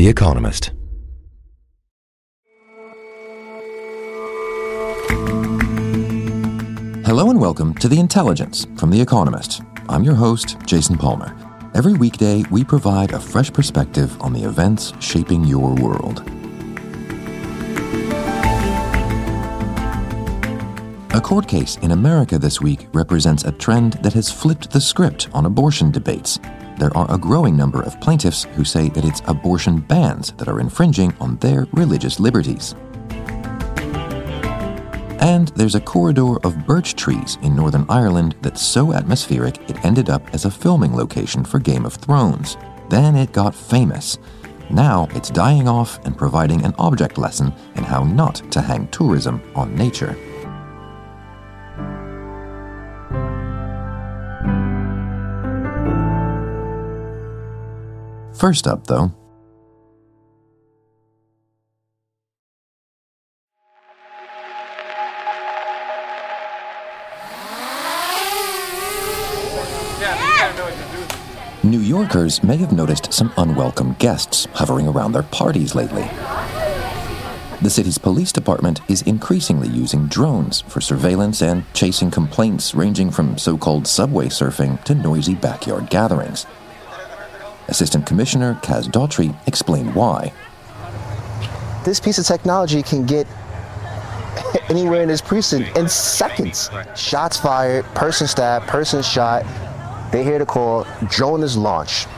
The Economist. Hello and welcome to The Intelligence from The Economist. I'm your host, Jason Palmer. Every weekday, we provide a fresh perspective on the events shaping your world. A court case in America this week represents a trend that has flipped the script on abortion debates. There are a growing number of plaintiffs who say that it's abortion bans that are infringing on their religious liberties. And there's a corridor of birch trees in Northern Ireland that's so atmospheric it ended up as a filming location for Game of Thrones. Then it got famous. Now it's dying off and providing an object lesson in how not to hang tourism on nature. First up, though, New Yorkers may have noticed some unwelcome guests hovering around their parties lately. The city's police department is increasingly using drones for surveillance and chasing complaints ranging from so called subway surfing to noisy backyard gatherings. Assistant Commissioner Kaz Daughtry explained why. This piece of technology can get anywhere in this precinct in seconds. Shots fired, person stabbed, person shot, they hear the call, drone is launched.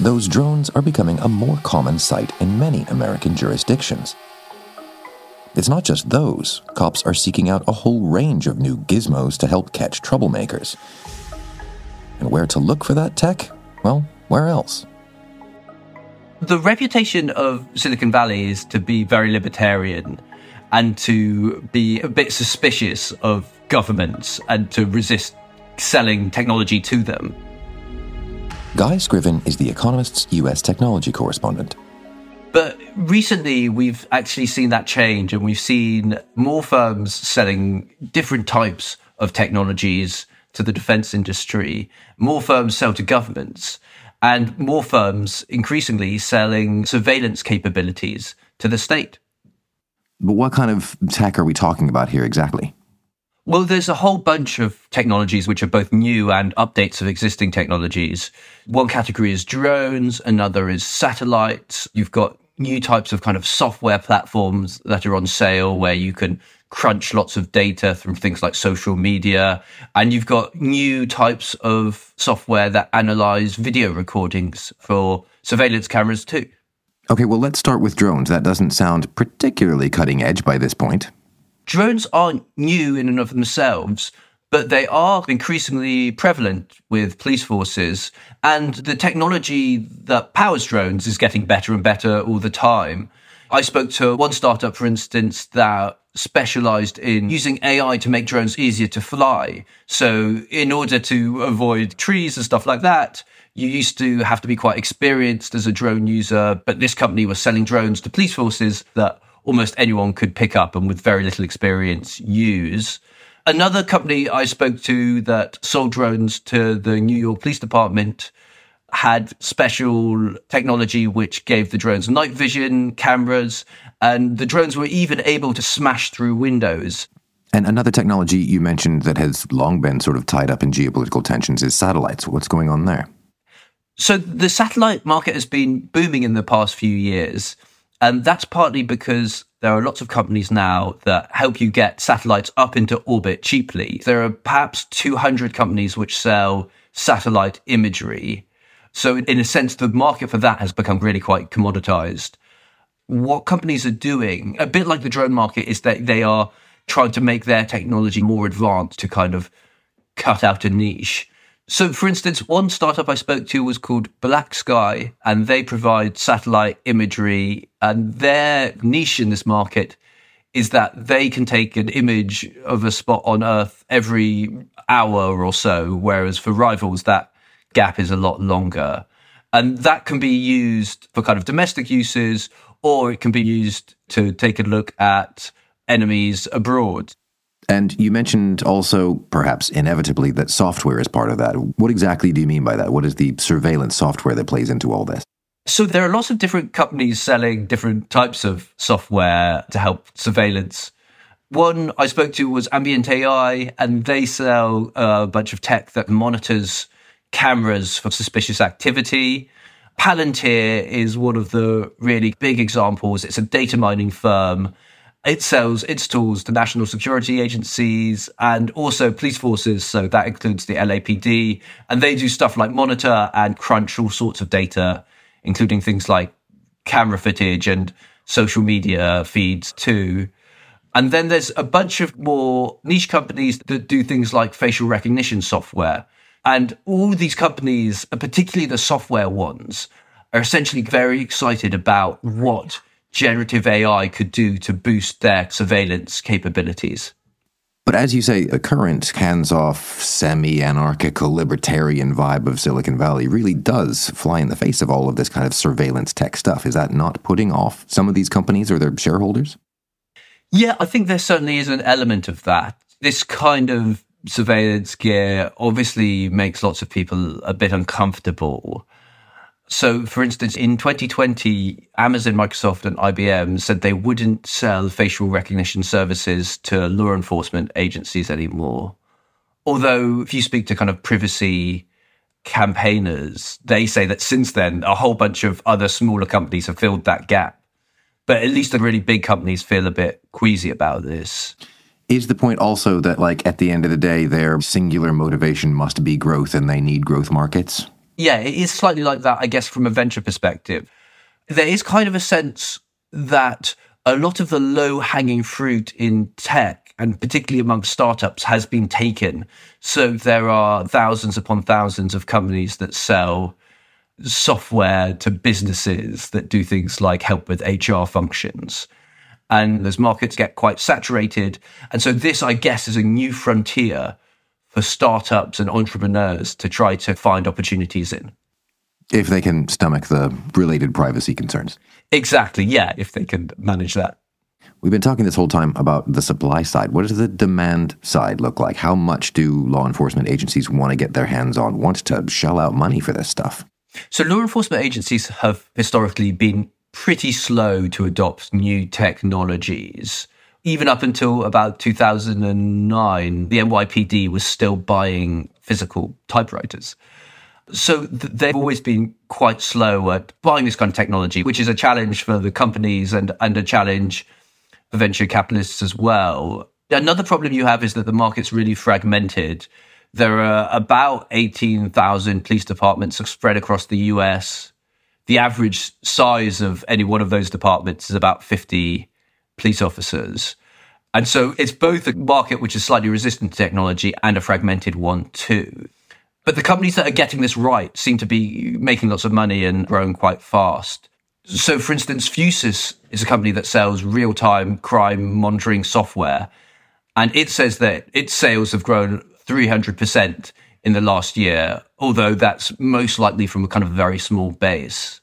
Those drones are becoming a more common sight in many American jurisdictions. It's not just those. Cops are seeking out a whole range of new gizmos to help catch troublemakers. And where to look for that tech? Well, where else? The reputation of Silicon Valley is to be very libertarian and to be a bit suspicious of governments and to resist selling technology to them. Guy Scriven is The Economist's US technology correspondent. But recently, we've actually seen that change, and we've seen more firms selling different types of technologies to the defense industry. More firms sell to governments, and more firms increasingly selling surveillance capabilities to the state. But what kind of tech are we talking about here exactly? Well, there's a whole bunch of technologies which are both new and updates of existing technologies. One category is drones, another is satellites. You've got new types of kind of software platforms that are on sale where you can crunch lots of data from things like social media. And you've got new types of software that analyze video recordings for surveillance cameras too. Okay, well, let's start with drones. That doesn't sound particularly cutting edge by this point drones aren't new in and of themselves, but they are increasingly prevalent with police forces. And the technology that powers drones is getting better and better all the time. I spoke to one startup, for instance, that specialized in using AI to make drones easier to fly. So, in order to avoid trees and stuff like that, you used to have to be quite experienced as a drone user, but this company was selling drones to police forces that almost anyone could pick up and with very little experience use. Another company I spoke to that sold drones to the New York Police Department had special technology which gave the drones night vision cameras, and the drones were even able to smash through windows. And another technology you mentioned that has long been sort of tied up in geopolitical tensions is satellites. What's going on there? So, the satellite market has been booming in the past few years. And that's partly because there are lots of companies now that help you get satellites up into orbit cheaply. There are perhaps 200 companies which sell satellite imagery. So, in a sense, the market for that has become really quite commoditized. What companies are doing, a bit like the drone market, is that they are trying to make their technology more advanced to kind of cut out a niche. So, for instance, one startup I spoke to was called BlackSky, and they provide satellite imagery. And their niche in this market is that they can take an image of a spot on Earth every hour or so, whereas for rivals, that gap is a lot longer. And that can be used for kind of domestic uses, or it can be used to take a look at enemies abroad. And you mentioned also, perhaps inevitably, that software is part of that. What exactly do you mean by that? What is the surveillance software that plays into all this? So there are lots of different companies selling different types of software to help surveillance. One I spoke to was Ambient AI, and they sell a bunch of tech that monitors cameras for suspicious activity. Palantir is one of the really big examples. It's a data mining firm it sells its tools to national security agencies and also police forces. So that includes the LAPD. And they do stuff like monitor and crunch all sorts of data, including things like camera footage and social media feeds too. And then there's a bunch of more niche companies that do things like facial recognition software. And all these companies, particularly the software ones, are essentially very excited about what generative AI could do to boost their surveillance capabilities. But as you say, the current hands off, semi anarchical, libertarian vibe of Silicon Valley really does fly in the face of all of this kind of surveillance tech stuff. Is that not putting off some of these companies or their shareholders? Yeah, I think there certainly is an element of that. This kind of surveillance gear obviously makes lots of people a bit uncomfortable. So, for instance, in 2020, Amazon, Microsoft, and IBM said they wouldn't sell facial recognition services to law enforcement agencies anymore. Although, if you speak to kind of privacy campaigners, they say that since then, a whole bunch of other smaller companies have filled that gap. But at least the really big companies feel a bit queasy about this. Is the point also that, like, at the end of the day, their singular motivation must be growth and they need growth markets? Yeah, it is slightly like that, I guess, from a venture perspective. There is kind of a sense that a lot of the low hanging fruit in tech, and particularly among startups, has been taken. So there are thousands upon thousands of companies that sell software to businesses that do things like help with HR functions. And those markets get quite saturated. And so this, I guess, is a new frontier for startups and entrepreneurs to try to find opportunities in. If they can stomach the related privacy concerns. Exactly, yeah, if they can manage that. We've been talking this whole time about the supply side. What does the demand side look like? How much do law enforcement agencies want to get their hands on, want to shell out money for this stuff? So, law enforcement agencies have historically been pretty slow to adopt new technologies even up until about 2009, the NYPD was still buying physical typewriters. So th- they've always been quite slow at buying this kind of technology, which is a challenge for the companies and, and a challenge for venture capitalists as well. Another problem you have is that the market's really fragmented. There are about 18,000 police departments spread across the US. The average size of any one of those departments is about 50 police officers. And so it's both a market which is slightly resistant to technology and a fragmented one too. But the companies that are getting this right seem to be making lots of money and growing quite fast. So, for instance, Fusus is a company that sells real time crime monitoring software. And it says that its sales have grown 300% in the last year, although that's most likely from a kind of very small base.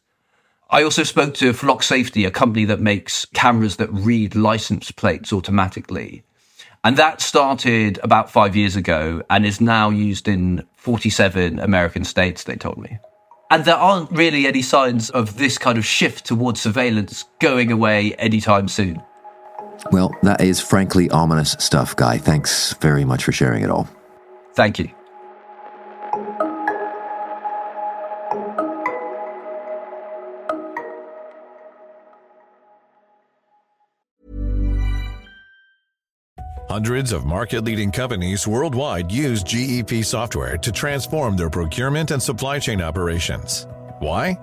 I also spoke to Flock Safety, a company that makes cameras that read license plates automatically. And that started about five years ago and is now used in 47 American states, they told me. And there aren't really any signs of this kind of shift towards surveillance going away anytime soon. Well, that is frankly ominous stuff, Guy. Thanks very much for sharing it all. Thank you. Hundreds of market leading companies worldwide use GEP software to transform their procurement and supply chain operations. Why?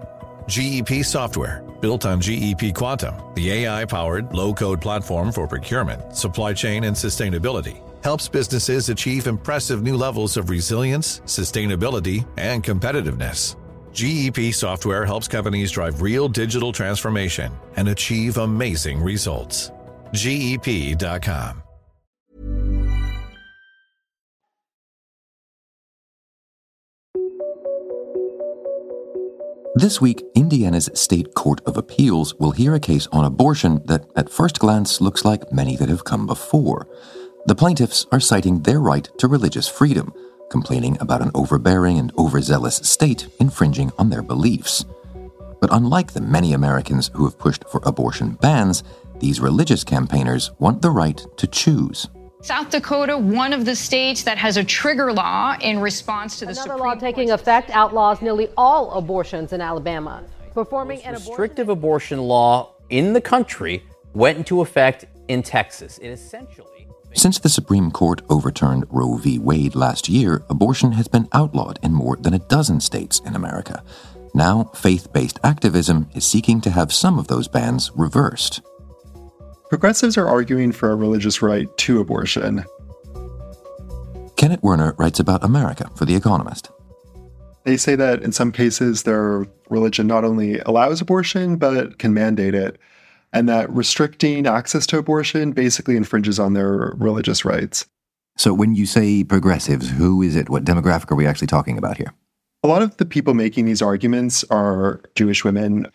GEP software Built on GEP Quantum, the AI powered, low code platform for procurement, supply chain, and sustainability, helps businesses achieve impressive new levels of resilience, sustainability, and competitiveness. GEP software helps companies drive real digital transformation and achieve amazing results. GEP.com. This week, Indiana's State Court of Appeals will hear a case on abortion that, at first glance, looks like many that have come before. The plaintiffs are citing their right to religious freedom, complaining about an overbearing and overzealous state infringing on their beliefs. But unlike the many Americans who have pushed for abortion bans, these religious campaigners want the right to choose. South Dakota, one of the states that has a trigger law in response to the Another Supreme law taking Court's effect outlaws nearly all abortions in Alabama. Performing an restrictive abortion law in the country went into effect in Texas. It essentially Since the Supreme Court overturned Roe v. Wade last year, abortion has been outlawed in more than a dozen states in America. Now, faith based activism is seeking to have some of those bans reversed. Progressives are arguing for a religious right to abortion. Kenneth Werner writes about America for The Economist. They say that in some cases their religion not only allows abortion, but can mandate it, and that restricting access to abortion basically infringes on their religious rights. So, when you say progressives, who is it? What demographic are we actually talking about here? A lot of the people making these arguments are Jewish women.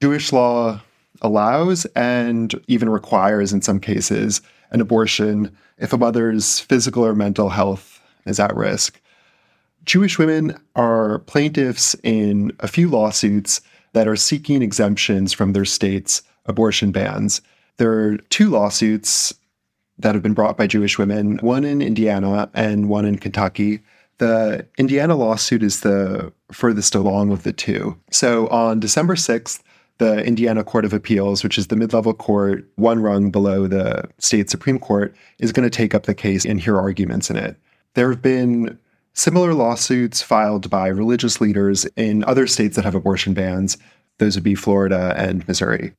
Jewish law allows and even requires, in some cases, an abortion if a mother's physical or mental health is at risk. Jewish women are plaintiffs in a few lawsuits that are seeking exemptions from their state's abortion bans. There are two lawsuits that have been brought by Jewish women, one in Indiana and one in Kentucky. The Indiana lawsuit is the furthest along of the two. So on December 6th, the Indiana Court of Appeals, which is the mid level court, one rung below the state Supreme Court, is going to take up the case and hear arguments in it. There have been similar lawsuits filed by religious leaders in other states that have abortion bans. Those would be Florida and Missouri.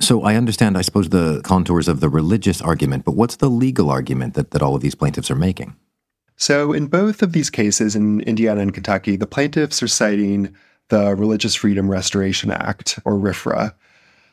So, I understand, I suppose, the contours of the religious argument, but what's the legal argument that, that all of these plaintiffs are making? So, in both of these cases, in Indiana and Kentucky, the plaintiffs are citing the Religious Freedom Restoration Act, or RFRA.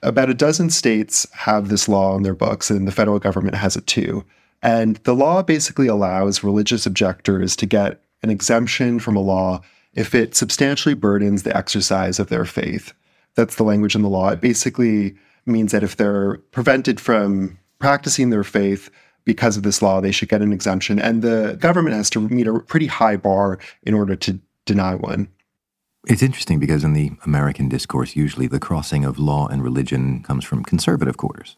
About a dozen states have this law on their books, and the federal government has it too. And the law basically allows religious objectors to get an exemption from a law if it substantially burdens the exercise of their faith. That's the language in the law. It basically means that if they're prevented from practicing their faith because of this law, they should get an exemption. And the government has to meet a pretty high bar in order to deny one. It's interesting because in the American discourse, usually the crossing of law and religion comes from conservative quarters.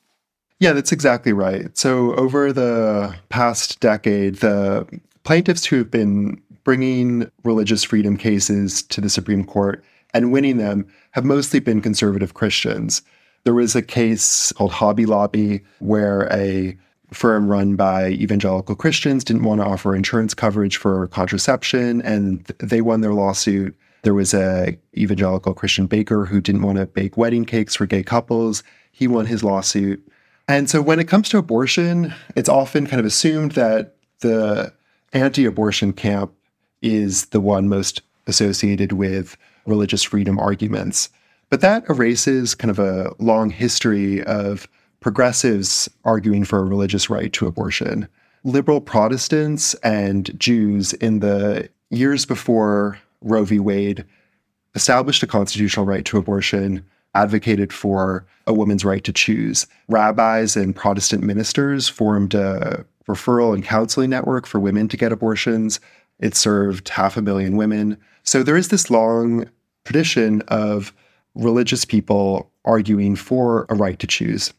Yeah, that's exactly right. So, over the past decade, the plaintiffs who have been bringing religious freedom cases to the Supreme Court and winning them have mostly been conservative Christians. There was a case called Hobby Lobby where a firm run by evangelical Christians didn't want to offer insurance coverage for contraception and they won their lawsuit. There was a evangelical Christian baker who didn't want to bake wedding cakes for gay couples. He won his lawsuit. And so when it comes to abortion, it's often kind of assumed that the anti-abortion camp is the one most associated with religious freedom arguments. But that erases kind of a long history of progressives arguing for a religious right to abortion. Liberal Protestants and Jews in the years before Roe v. Wade established a constitutional right to abortion, advocated for a woman's right to choose. Rabbis and Protestant ministers formed a referral and counseling network for women to get abortions. It served half a million women. So there is this long tradition of religious people arguing for a right to choose.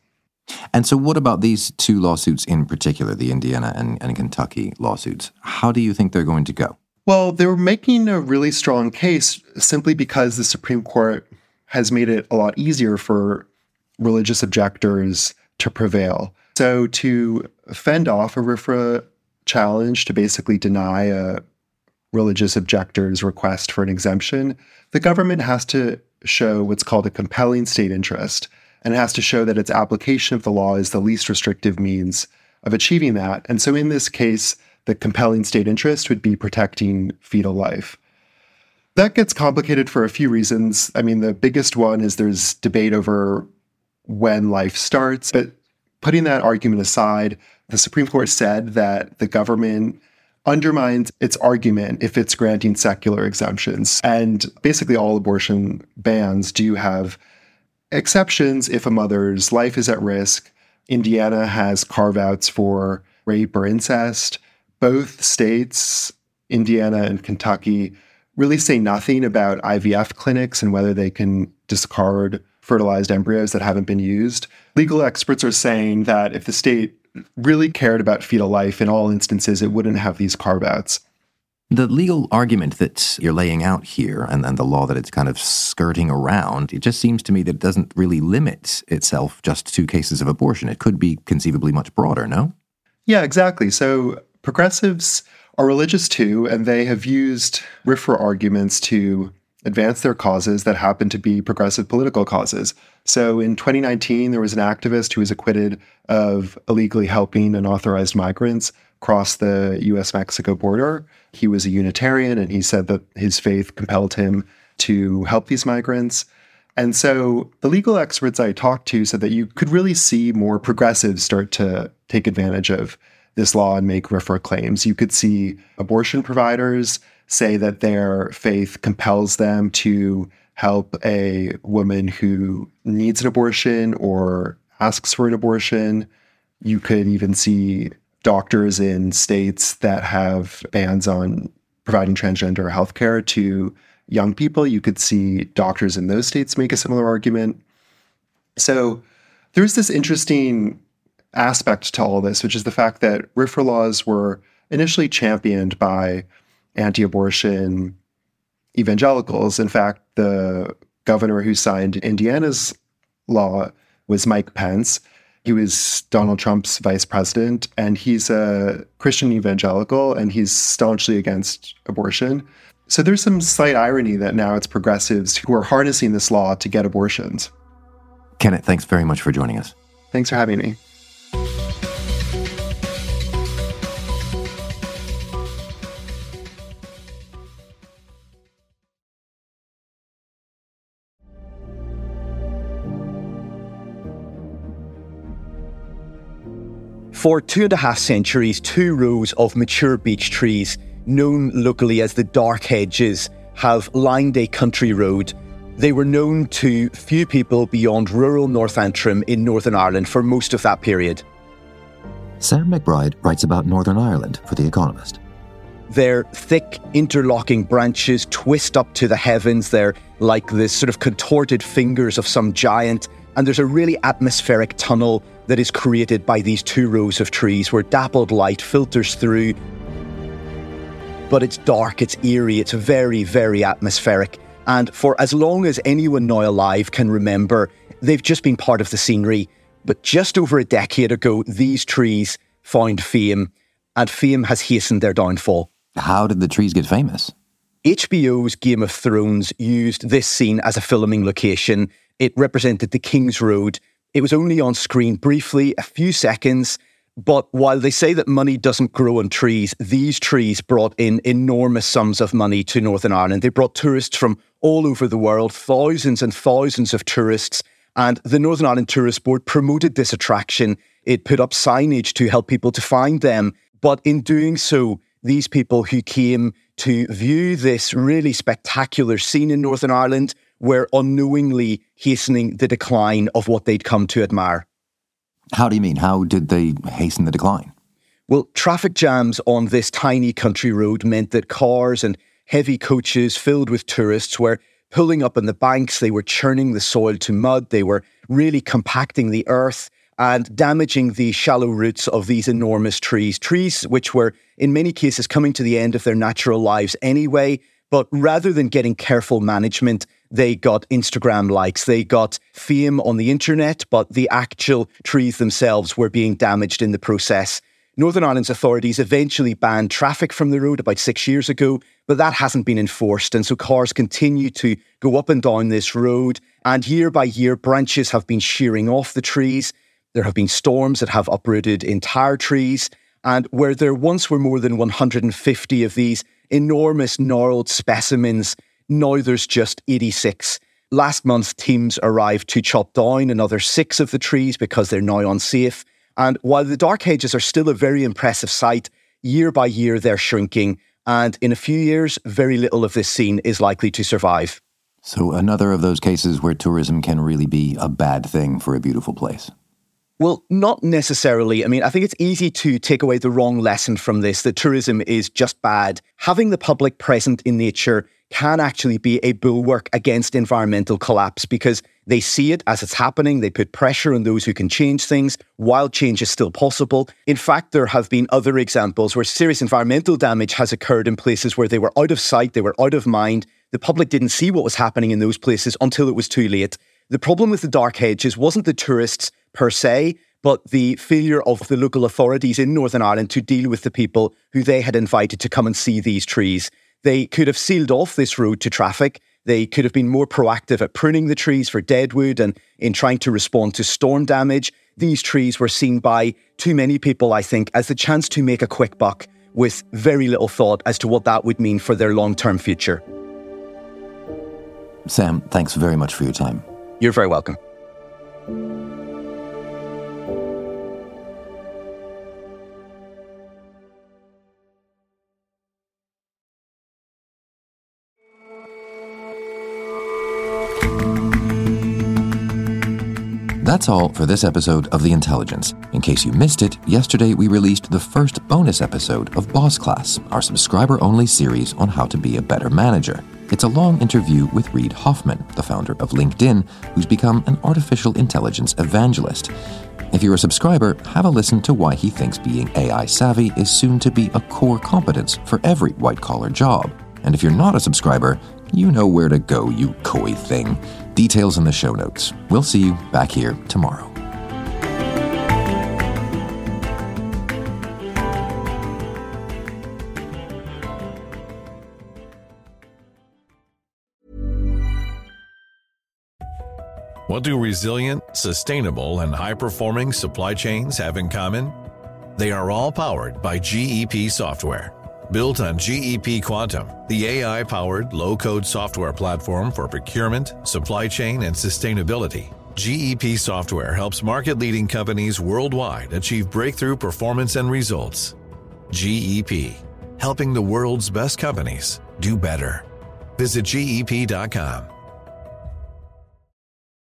And so, what about these two lawsuits in particular, the Indiana and, and Kentucky lawsuits? How do you think they're going to go? Well, they were making a really strong case simply because the Supreme Court has made it a lot easier for religious objectors to prevail. So, to fend off a RFRA challenge to basically deny a religious objector's request for an exemption, the government has to show what's called a compelling state interest. And it has to show that its application of the law is the least restrictive means of achieving that. And so in this case, the compelling state interest would be protecting fetal life. That gets complicated for a few reasons. I mean, the biggest one is there's debate over when life starts, but putting that argument aside, the Supreme Court said that the government undermines its argument if it's granting secular exemptions. And basically, all abortion bans do have exceptions if a mother's life is at risk. Indiana has carve outs for rape or incest. Both states, Indiana and Kentucky, really say nothing about IVF clinics and whether they can discard fertilized embryos that haven't been used. Legal experts are saying that if the state really cared about fetal life in all instances, it wouldn't have these carve outs. The legal argument that you're laying out here and, and the law that it's kind of skirting around, it just seems to me that it doesn't really limit itself just to cases of abortion. It could be conceivably much broader, no? Yeah, exactly. So progressives are religious too, and they have used RFRA arguments to advance their causes that happen to be progressive political causes. So in 2019, there was an activist who was acquitted of illegally helping unauthorized migrants cross the US Mexico border. He was a Unitarian and he said that his faith compelled him to help these migrants. And so the legal experts I talked to said that you could really see more progressives start to take advantage of this law and make RFRA claims. You could see abortion providers say that their faith compels them to help a woman who needs an abortion or asks for an abortion. You could even see doctors in states that have bans on providing transgender health care to young people. You could see doctors in those states make a similar argument. So there's this interesting aspect to all this, which is the fact that RFRA laws were initially championed by anti abortion evangelicals. In fact, the governor who signed Indiana's law was Mike Pence. He was Donald Trump's vice president, and he's a Christian evangelical, and he's staunchly against abortion. So there's some slight irony that now it's progressives who are harnessing this law to get abortions. Kenneth, thanks very much for joining us. Thanks for having me. For two and a half centuries, two rows of mature beech trees, known locally as the Dark Hedges, have lined a country road. They were known to few people beyond rural North Antrim in Northern Ireland for most of that period. Sam McBride writes about Northern Ireland for The Economist. Their thick, interlocking branches twist up to the heavens. They're like the sort of contorted fingers of some giant. And there's a really atmospheric tunnel that is created by these two rows of trees where dappled light filters through. But it's dark, it's eerie, it's very, very atmospheric. And for as long as anyone now alive can remember, they've just been part of the scenery. But just over a decade ago, these trees found fame, and fame has hastened their downfall. How did the trees get famous? HBO's Game of Thrones used this scene as a filming location. It represented the King's Road, it was only on screen briefly, a few seconds. But while they say that money doesn't grow on trees, these trees brought in enormous sums of money to Northern Ireland. They brought tourists from all over the world, thousands and thousands of tourists. And the Northern Ireland Tourist Board promoted this attraction. It put up signage to help people to find them. But in doing so, these people who came to view this really spectacular scene in Northern Ireland were unknowingly hastening the decline of what they'd come to admire. How do you mean? How did they hasten the decline? Well, traffic jams on this tiny country road meant that cars and heavy coaches filled with tourists were pulling up on the banks. They were churning the soil to mud. They were really compacting the earth and damaging the shallow roots of these enormous trees. Trees which were, in many cases, coming to the end of their natural lives anyway. But rather than getting careful management, they got Instagram likes, they got fame on the internet, but the actual trees themselves were being damaged in the process. Northern Ireland's authorities eventually banned traffic from the road about six years ago, but that hasn't been enforced. And so cars continue to go up and down this road. And year by year, branches have been shearing off the trees. There have been storms that have uprooted entire trees. And where there once were more than 150 of these enormous gnarled specimens, now there's just 86. Last month, teams arrived to chop down another six of the trees because they're now unsafe. And while the dark hedges are still a very impressive sight, year by year they're shrinking. And in a few years, very little of this scene is likely to survive. So, another of those cases where tourism can really be a bad thing for a beautiful place. Well, not necessarily. I mean, I think it's easy to take away the wrong lesson from this that tourism is just bad. Having the public present in nature can actually be a bulwark against environmental collapse because they see it as it's happening. They put pressure on those who can change things while change is still possible. In fact, there have been other examples where serious environmental damage has occurred in places where they were out of sight, they were out of mind. The public didn't see what was happening in those places until it was too late. The problem with the dark hedges wasn't the tourists per se, but the failure of the local authorities in Northern Ireland to deal with the people who they had invited to come and see these trees. They could have sealed off this road to traffic. They could have been more proactive at pruning the trees for deadwood and in trying to respond to storm damage. These trees were seen by too many people, I think, as the chance to make a quick buck with very little thought as to what that would mean for their long term future. Sam, thanks very much for your time. You're very welcome. That's all for this episode of The Intelligence. In case you missed it, yesterday we released the first bonus episode of Boss Class, our subscriber only series on how to be a better manager. It's a long interview with Reid Hoffman, the founder of LinkedIn, who's become an artificial intelligence evangelist. If you're a subscriber, have a listen to why he thinks being AI savvy is soon to be a core competence for every white collar job. And if you're not a subscriber, you know where to go, you coy thing. Details in the show notes. We'll see you back here tomorrow. What do resilient, sustainable, and high performing supply chains have in common? They are all powered by GEP software. Built on GEP Quantum, the AI powered low code software platform for procurement, supply chain, and sustainability, GEP software helps market leading companies worldwide achieve breakthrough performance and results. GEP, helping the world's best companies do better. Visit GEP.com